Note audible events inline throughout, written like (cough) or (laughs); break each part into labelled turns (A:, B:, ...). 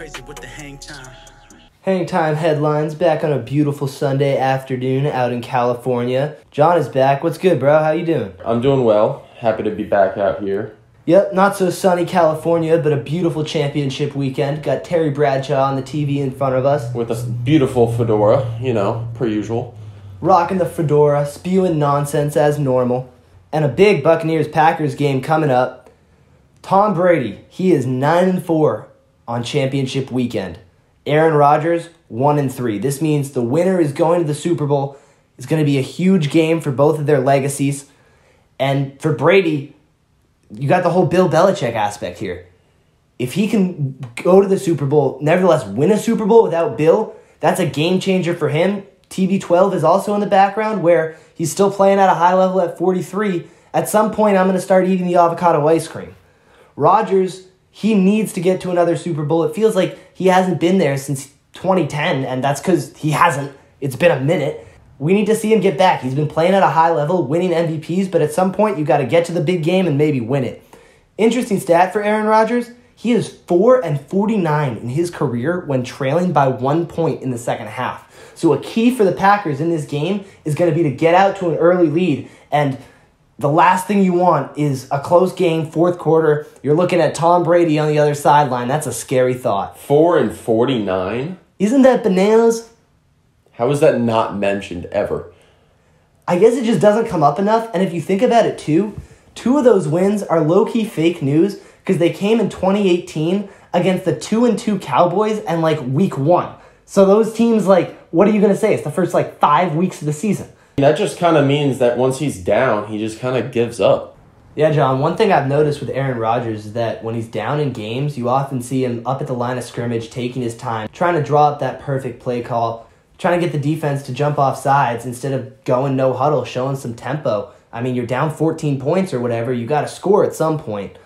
A: crazy with the hang time.
B: Hang time headlines back on a beautiful Sunday afternoon out in California. John is back. What's good, bro? How you doing?
C: I'm doing well. Happy to be back out here.
B: Yep, not so sunny California, but a beautiful championship weekend. Got Terry Bradshaw on the TV in front of us,
C: with a beautiful fedora, you know, per usual.
B: rocking the fedora, spewing nonsense as normal, and a big Buccaneers Packers game coming up. Tom Brady, he is 9 and 4 on championship weekend. Aaron Rodgers, 1 and 3. This means the winner is going to the Super Bowl. It's going to be a huge game for both of their legacies. And for Brady, you got the whole Bill Belichick aspect here. If he can go to the Super Bowl, nevertheless win a Super Bowl without Bill, that's a game changer for him. TB12 is also in the background where he's still playing at a high level at 43. At some point, I'm going to start eating the avocado ice cream. Rodgers, he needs to get to another Super Bowl. It feels like he hasn't been there since 2010, and that's because he hasn't. It's been a minute. We need to see him get back. He's been playing at a high level, winning MVPs, but at some point, you got to get to the big game and maybe win it. Interesting stat for Aaron Rodgers. He is 4 and 49 in his career when trailing by one point in the second half. So, a key for the Packers in this game is going to be to get out to an early lead. And the last thing you want is a close game, fourth quarter. You're looking at Tom Brady on the other sideline. That's a scary thought.
C: 4 and 49?
B: Isn't that bananas?
C: How is that not mentioned ever?
B: I guess it just doesn't come up enough. And if you think about it too, two of those wins are low key fake news because they came in 2018 against the 2 and 2 Cowboys and like week 1. So those teams like what are you going to say? It's the first like 5 weeks of the season.
C: That just kind of means that once he's down, he just kind of gives up.
B: Yeah, John, one thing I've noticed with Aaron Rodgers is that when he's down in games, you often see him up at the line of scrimmage taking his time, trying to draw up that perfect play call, trying to get the defense to jump off sides instead of going no huddle, showing some tempo. I mean, you're down 14 points or whatever, you got to score at some point.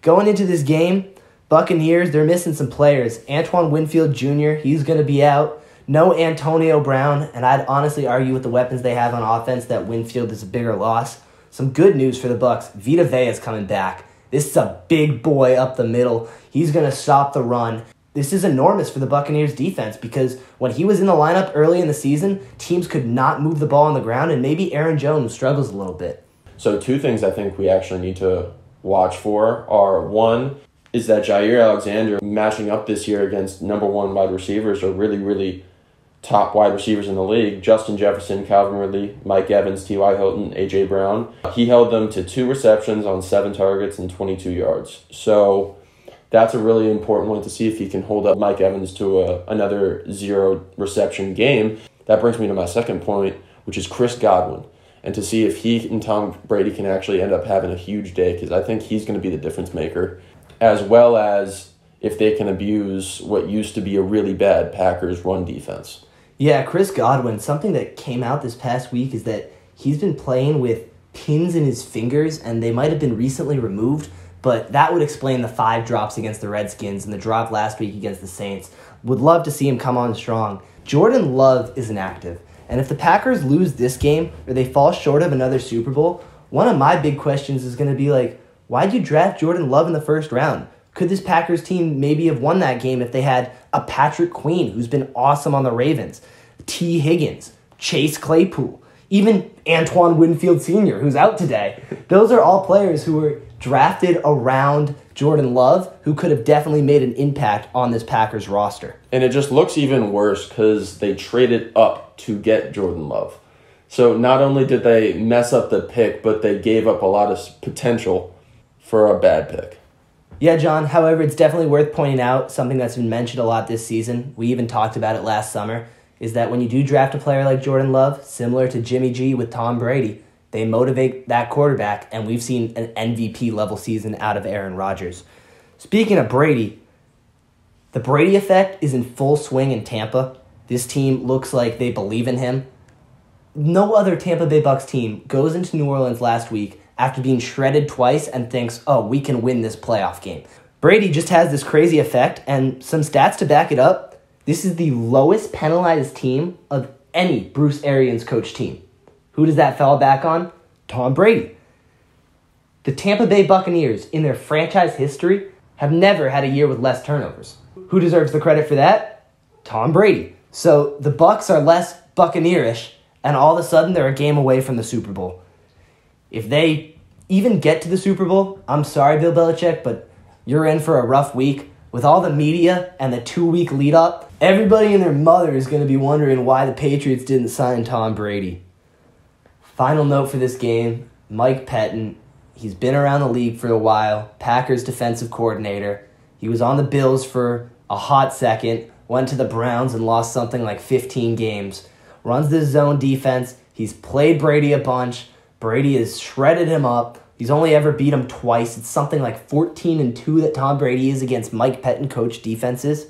B: Going into this game, Buccaneers, they're missing some players. Antoine Winfield Jr., he's going to be out. No Antonio Brown, and I'd honestly argue with the weapons they have on offense that Winfield is a bigger loss. Some good news for the Bucks. Vita Vea is coming back. This is a big boy up the middle. He's going to stop the run. This is enormous for the Buccaneers defense because when he was in the lineup early in the season, teams could not move the ball on the ground, and maybe Aaron Jones struggles a little bit.
C: So, two things I think we actually need to watch for are one, is that Jaire Alexander matching up this year against number one wide receivers are really, really top wide receivers in the league Justin Jefferson, Calvin Ridley, Mike Evans, T.Y. Hilton, A.J. Brown. He held them to two receptions on seven targets and 22 yards. So that's a really important one to see if he can hold up Mike Evans to a, another zero reception game. That brings me to my second point, which is Chris Godwin. And to see if he and Tom Brady can actually end up having a huge day, because I think he's going to be the difference maker, as well as if they can abuse what used to be a really bad Packers run defense.
B: Yeah, Chris Godwin, something that came out this past week is that he's been playing with pins in his fingers and they might have been recently removed, but that would explain the five drops against the Redskins and the drop last week against the Saints. Would love to see him come on strong. Jordan Love is inactive, and if the Packers lose this game or they fall short of another Super Bowl, one of my big questions is going to be like, why'd you draft Jordan Love in the first round? Could this Packers team maybe have won that game if they had a Patrick Queen who's been awesome on the Ravens, Tee Higgins, Chase Claypool, even Antoine Winfield Sr., who's out today? Those are all players who were drafted around Jordan Love who could have definitely made an impact on this Packers roster.
C: And it just looks even worse because they traded up to get Jordan Love. So not only did they mess up the pick, but they gave up a lot of potential for a bad pick.
B: Yeah, John. However, it's definitely worth pointing out something that's been mentioned a lot this season. We even talked about it last summer. Is that when you do draft a player like Jordan Love, similar to Jimmy G with Tom Brady, they motivate that quarterback, and we've seen an MVP level season out of Aaron Rodgers. Speaking of Brady, the Brady effect is in full swing in Tampa. This team looks like they believe in him. No other Tampa Bay Bucks team goes into New Orleans last week after being shredded twice and thinks, oh, we can win this playoff game. Brady just has this crazy effect, and some stats to back it up. This is the lowest penalized team of any Bruce Arians coach team. Who does that fall back on? Tom Brady. The Tampa Bay Buccaneers, in their franchise history, have never had a year with less turnovers. Who deserves the credit for that? Tom Brady. So the Bucks are less Buccaneerish, and all of a sudden they're a game away from the Super Bowl. If they even get to the Super Bowl, I'm sorry, Bill Belichick, but you're in for a rough week. With all the media and the two week lead up, everybody and their mother is going to be wondering why the Patriots didn't sign Tom Brady. Final note for this game Mike Pettine. He's been around the league for a while, Packers defensive coordinator. He was on the Bills for a hot second, went to the Browns and lost something like 15 games. Runs this zone defense. He's played Brady a bunch. Brady has shredded him up. He's only ever beat him twice. It's something like 14 and 2 that Tom Brady is against Mike Pettine coach defenses.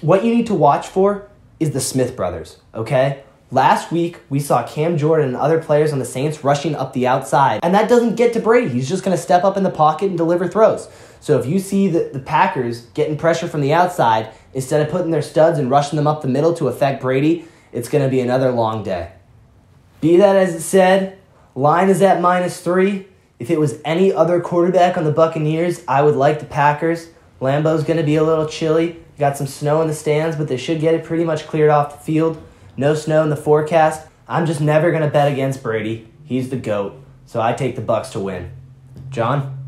B: What you need to watch for is the Smith brothers, okay? Last week, we saw Cam Jordan and other players on the Saints rushing up the outside, and that doesn't get to Brady. He's just going to step up in the pocket and deliver throws. So if you see the, the Packers getting pressure from the outside, instead of putting their studs and rushing them up the middle to affect Brady, it's going to be another long day. Be that as it said, line is at minus three. If it was any other quarterback on the Buccaneers, I would like the Packers. Lambeau's going to be a little chilly. Got some snow in the stands, but they should get it pretty much cleared off the field. No snow in the forecast. I'm just never going to bet against Brady. He's the GOAT. So I take the Bucks to win. John?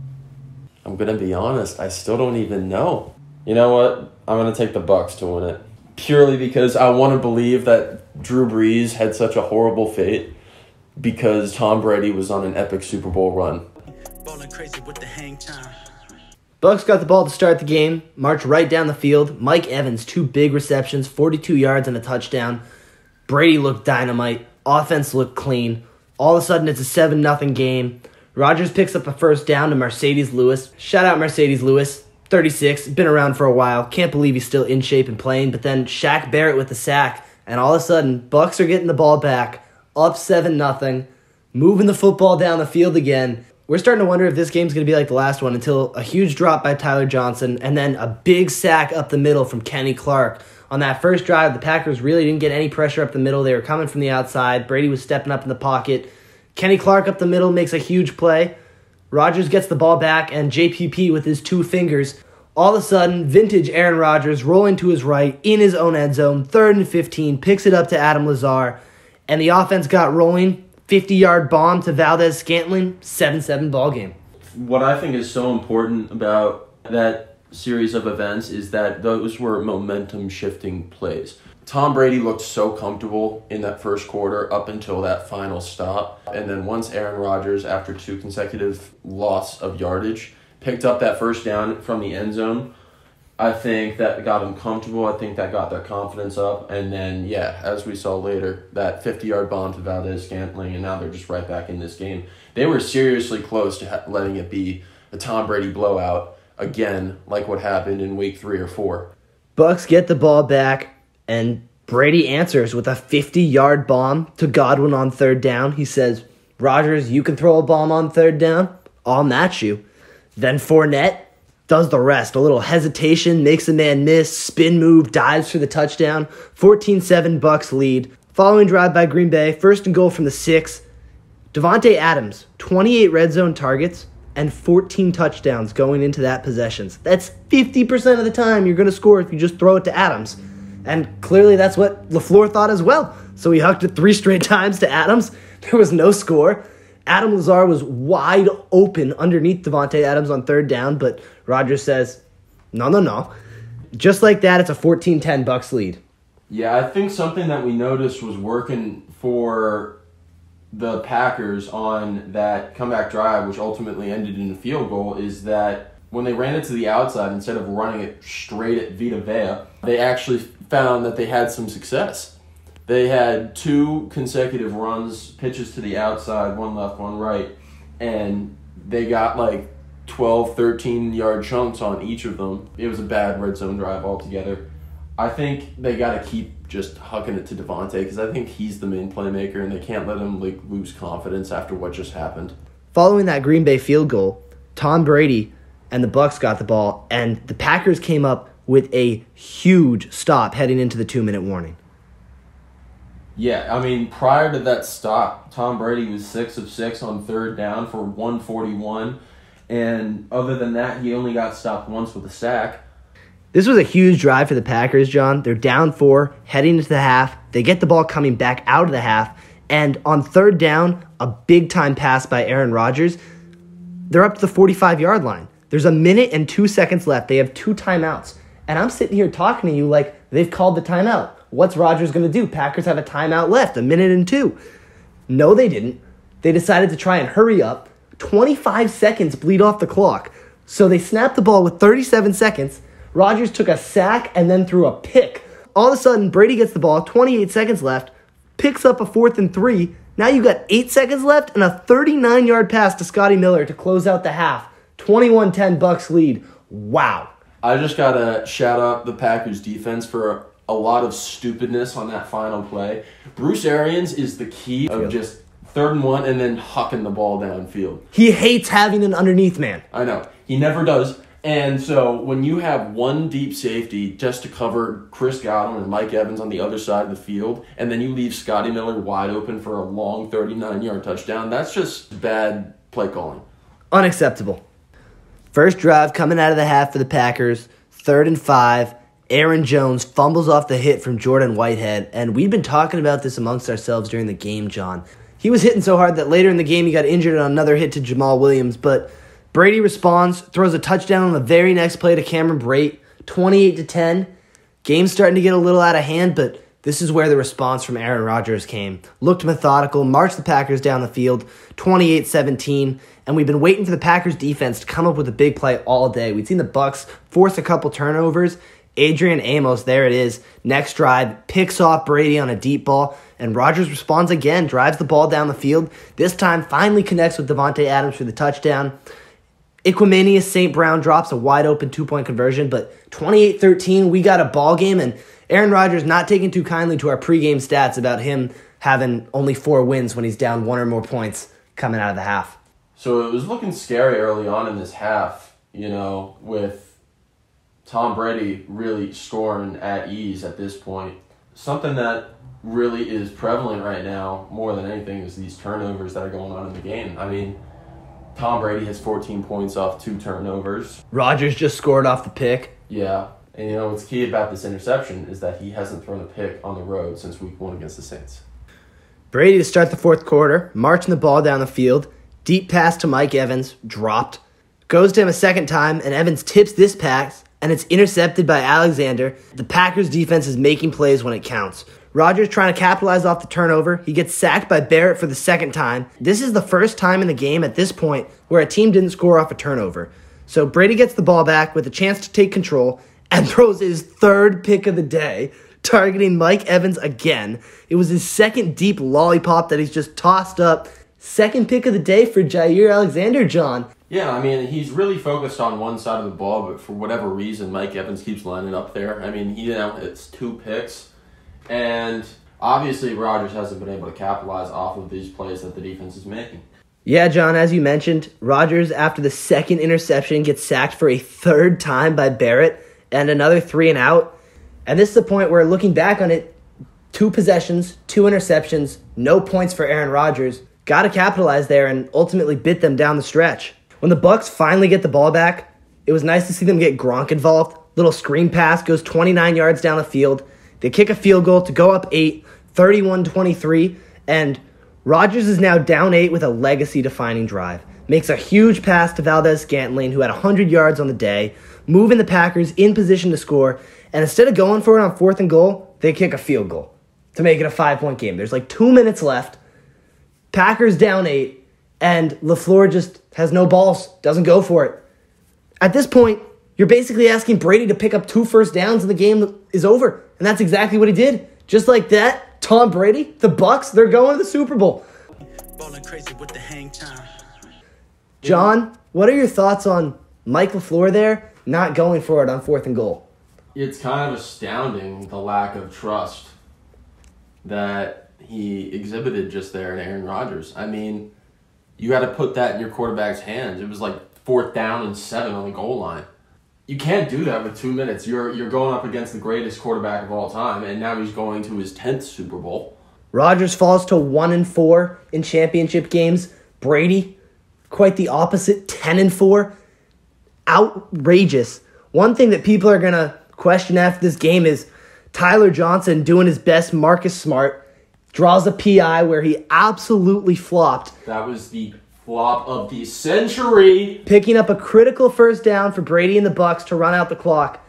C: I'm going to be honest, I still don't even know. You know what? I'm going to take the Bucks to win it. Purely because I want to believe that Drew Brees had such a horrible fate because Tom Brady was on an epic Super Bowl run.
B: Bucks got the ball to start the game, marched right down the field. Mike Evans, two big receptions, 42 yards and a touchdown. Brady looked dynamite. Offense looked clean. All of a sudden, it's a 7 0 game. Rodgers picks up a first down to Marcedes Lewis. Shout out Marcedes Lewis, 36, been around for a while. Can't believe he's still in shape and playing. But then Shaq Barrett with the sack, and all of a sudden, Bucks are getting the ball back, up 7 0, moving the football down the field again. We're starting to wonder if this game's going to be like the last one until a huge drop by Tyler Johnson and then a big sack up the middle from Kenny Clark. On that first drive, the Packers really didn't get any pressure up the middle. They were coming from the outside. Brady was stepping up in the pocket. Kenny Clark up the middle makes a huge play. Rodgers gets the ball back, and JPP with his two fingers. All of a sudden, vintage Aaron Rodgers rolling to his right in his own end zone, third and 15, picks it up to Adam Lazar, and the offense got rolling. 50 yard bomb to Valdes-Scantling, 7 7 ball game.
C: What I think is so important about that series of events is that those were momentum shifting plays. Tom Brady looked so comfortable in that first quarter up until that final stop. And then once Aaron Rodgers, after two consecutive loss of yardage, picked up that first down from the end zone, I think that got them comfortable. I think that got their confidence up. And then, yeah, as we saw later, that 50 yard bomb to Valdes-Scantling, and now they're just right back in this game. They were seriously close to letting it be a Tom Brady blowout again, like what happened in week three or four.
B: Bucks get the ball back, and Brady answers with a 50 yard bomb to Godwin on third down. He says, Rodgers, you can throw a bomb on third down. I'll match you. Then Fournette does the rest. A little hesitation, makes a man miss, spin move, dives for the touchdown. 14 7 Bucks lead. Following drive by Green Bay, first and goal from the six. Davante Adams, 28 red zone targets and 14 touchdowns going into that possessions. That's 50% of the time you're going to score if you just throw it to Adams. And clearly that's what LaFleur thought as well. So he hucked it three straight (laughs) times to Adams. There was no score. Adam Lazar was wide open underneath Davante Adams on third down, but Rodgers says, no, no, no. Just like that, it's a 14-10 Bucks lead.
C: Yeah, I think something that we noticed was working for the Packers on that comeback drive, which ultimately ended in a field goal, is that when they ran it to the outside instead of running it straight at Vita Vea, they actually found that they had some success. They had two consecutive runs, pitches to the outside, one left, one right, and they got like 12, 13 yard chunks on each of them. It was a bad red zone drive altogether. I think they got to keep just hucking it to Davante because I think he's the main playmaker and they can't let him like lose confidence after what just happened.
B: Following that Green Bay field goal, Tom Brady and the Bucks got the ball and the Packers came up with a huge stop heading into the 2-minute warning.
C: Yeah, I mean, prior to that stop, Tom Brady was six of six on third down for 141. And other than that, he only got stopped once with a sack.
B: This was a huge drive for the Packers, John. They're down four, heading into the half. They get the ball coming back out of the half. And on third down, a big time pass by Aaron Rodgers. They're up to the 45 yard line. There's a minute and two seconds left. They have two timeouts. And I'm sitting here talking to you like they've called the timeout. What's Rodgers going to do? Packers have a timeout left, a minute and two. No, they didn't. They decided to try and hurry up. 25 seconds bleed off the clock. So they snapped the ball with 37 seconds. Rodgers took a sack and then threw a pick. All of a sudden, Brady gets the ball, 28 seconds left, picks up a fourth and three. Now you got eight seconds left and a 39 yard pass to Scotty Miller to close out the half. 21 10 Bucks lead. Wow.
C: I just gotta shout out the Packers defense for a lot of stupidness on that final play. Bruce Arians is the key of just third and one and then hucking the ball downfield.
B: He hates having an underneath man.
C: I know. He never does. And so when you have one deep safety just to cover Chris Godwin and Mike Evans on the other side of the field, and then you leave Scotty Miller wide open for a long 39 yard touchdown, that's just bad play calling.
B: Unacceptable. First drive coming out of the half for the Packers, third and five. Aaron Jones fumbles off the hit from Jordan Whitehead, and we've been talking about this amongst ourselves during the game, John. He was hitting so hard that later in the game he got injured on another hit to Jamaal Williams, but Brady responds, throws a touchdown on the very next play to Cameron Brate, 28 to 10. Game's starting to get a little out of hand, but this is where the response from Aaron Rodgers came. Looked methodical, marched the Packers down the field, 28 17, and we've been waiting for the Packers defense to come up with a big play all day. We've seen the Bucks force a couple turnovers. Adrian Amos, there it is. Next drive, picks off Brady on a deep ball, and Rodgers responds again, drives the ball down the field. This time, finally connects with Davante Adams for the touchdown. Equanimeous St. Brown drops a wide open two point conversion, but 28 13, we got a ball game, and Aaron Rodgers not taking too kindly to our pregame stats about him having only four wins when he's down one or more points coming out of the half.
C: So it was looking scary early on in this half, you know, with Tom Brady really scoring at ease at this point. Something that really is prevalent right now, more than anything, is these turnovers that are going on in the game. I mean, Tom Brady has 14 points off two turnovers.
B: Rodgers just scored off the pick.
C: Yeah. And you know what's key about this interception is that he hasn't thrown a pick on the road since week one against the Saints.
B: Brady to start the fourth quarter, marching the ball down the field. Deep pass to Mike Evans, dropped. Goes to him a second time, and Evans tips this pass, and it's intercepted by Alexander. The Packers defense is making plays when it counts. Rodgers trying to capitalize off the turnover. He gets sacked by Barrett for the second time. This is the first time in the game at this point where a team didn't score off a turnover. So Brady gets the ball back with a chance to take control and (laughs) throws his third pick of the day, targeting Mike Evans again. It was his second deep lollipop that he's just tossed up. Second pick of the day for Jaire Alexander, John.
C: Yeah, I mean, he's really focused on one side of the ball, but for whatever reason, Mike Evans keeps lining up there. I mean, he now it's two picks, and obviously Rodgers hasn't been able to capitalize off of these plays that the defense is making.
B: Yeah, John, as you mentioned, Rodgers, after the second interception, gets sacked for a third time by Barrett and another three and out. And this is the point where, looking back on it, two possessions, two interceptions, no points for Aaron Rodgers. Got to capitalize there and ultimately bit them down the stretch. When the Bucks finally get the ball back, it was nice to see them get Gronk involved. Little screen pass goes 29 yards down the field. They kick a field goal to go up 8, 31-23, and Rodgers is now down 8 with a legacy defining drive. Makes a huge pass to Valdes-Scantling who had 100 yards on the day, moving the Packers in position to score, and instead of going for it on fourth and goal, they kick a field goal to make it a 5-point game. There's like 2 minutes left. Packers down 8 and LaFleur just has no balls, doesn't go for it. At this point, you're basically asking Brady to pick up two first downs and the game is over. And that's exactly what he did. Just like that, Tom Brady, the Bucks, they're going to the Super Bowl. John, what are your thoughts on Mike LaFleur there not going for it on fourth and goal?
C: It's kind of astounding the lack of trust that he exhibited just there in Aaron Rodgers. I mean, you got to put that in your quarterback's hands. It was like fourth down and seven on the goal line. You can't do that with two minutes. You're you're going up against the greatest quarterback of all time, and now he's going to his tenth Super Bowl.
B: Rodgers falls to one and four in championship games. Brady quite the opposite 10 and 4. Outrageous. One thing that people are to question after this game is Tyler Johnson doing his best Marcus Smart draws a PI where he absolutely flopped,
C: That was the flop of the century.
B: picking up a critical first down for Brady and the Bucks to run out the clock.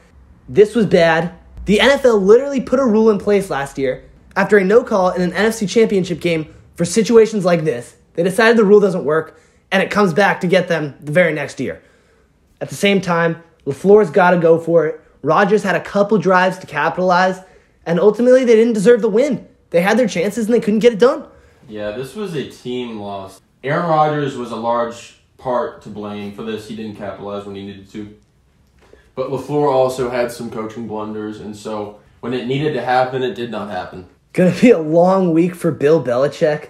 B: This was bad. The NFL literally put a rule in place last year after a no call in an NFC championship game for situations like this. They decided the rule doesn't work and it comes back to get them the very next year. At the same time, LaFleur's got to go for it. Rodgers had a couple drives to capitalize, and ultimately they didn't deserve the win. They had their chances and they couldn't get it done.
C: Yeah, this was a team loss. Aaron Rodgers was a large part to blame for this. He didn't capitalize when he needed to. But LaFleur also had some coaching blunders, and so when it needed to happen, it did not happen.
B: Gonna be a long week for Bill Belichick.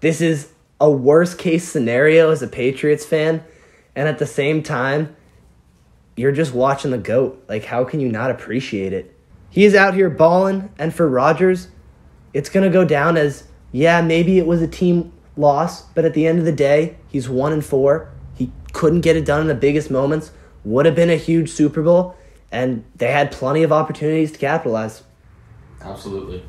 B: This is a worst case scenario as a Patriots fan, and at the same time, you're just watching the GOAT. Like, how can you not appreciate it? He is out here balling, and for Rodgers, it's gonna go down as yeah, maybe it was a team loss, but at the end of the day, he's one and four. He couldn't get it done in the biggest moments. Would have been a huge Super Bowl, and they had plenty of opportunities to capitalize.
C: Absolutely.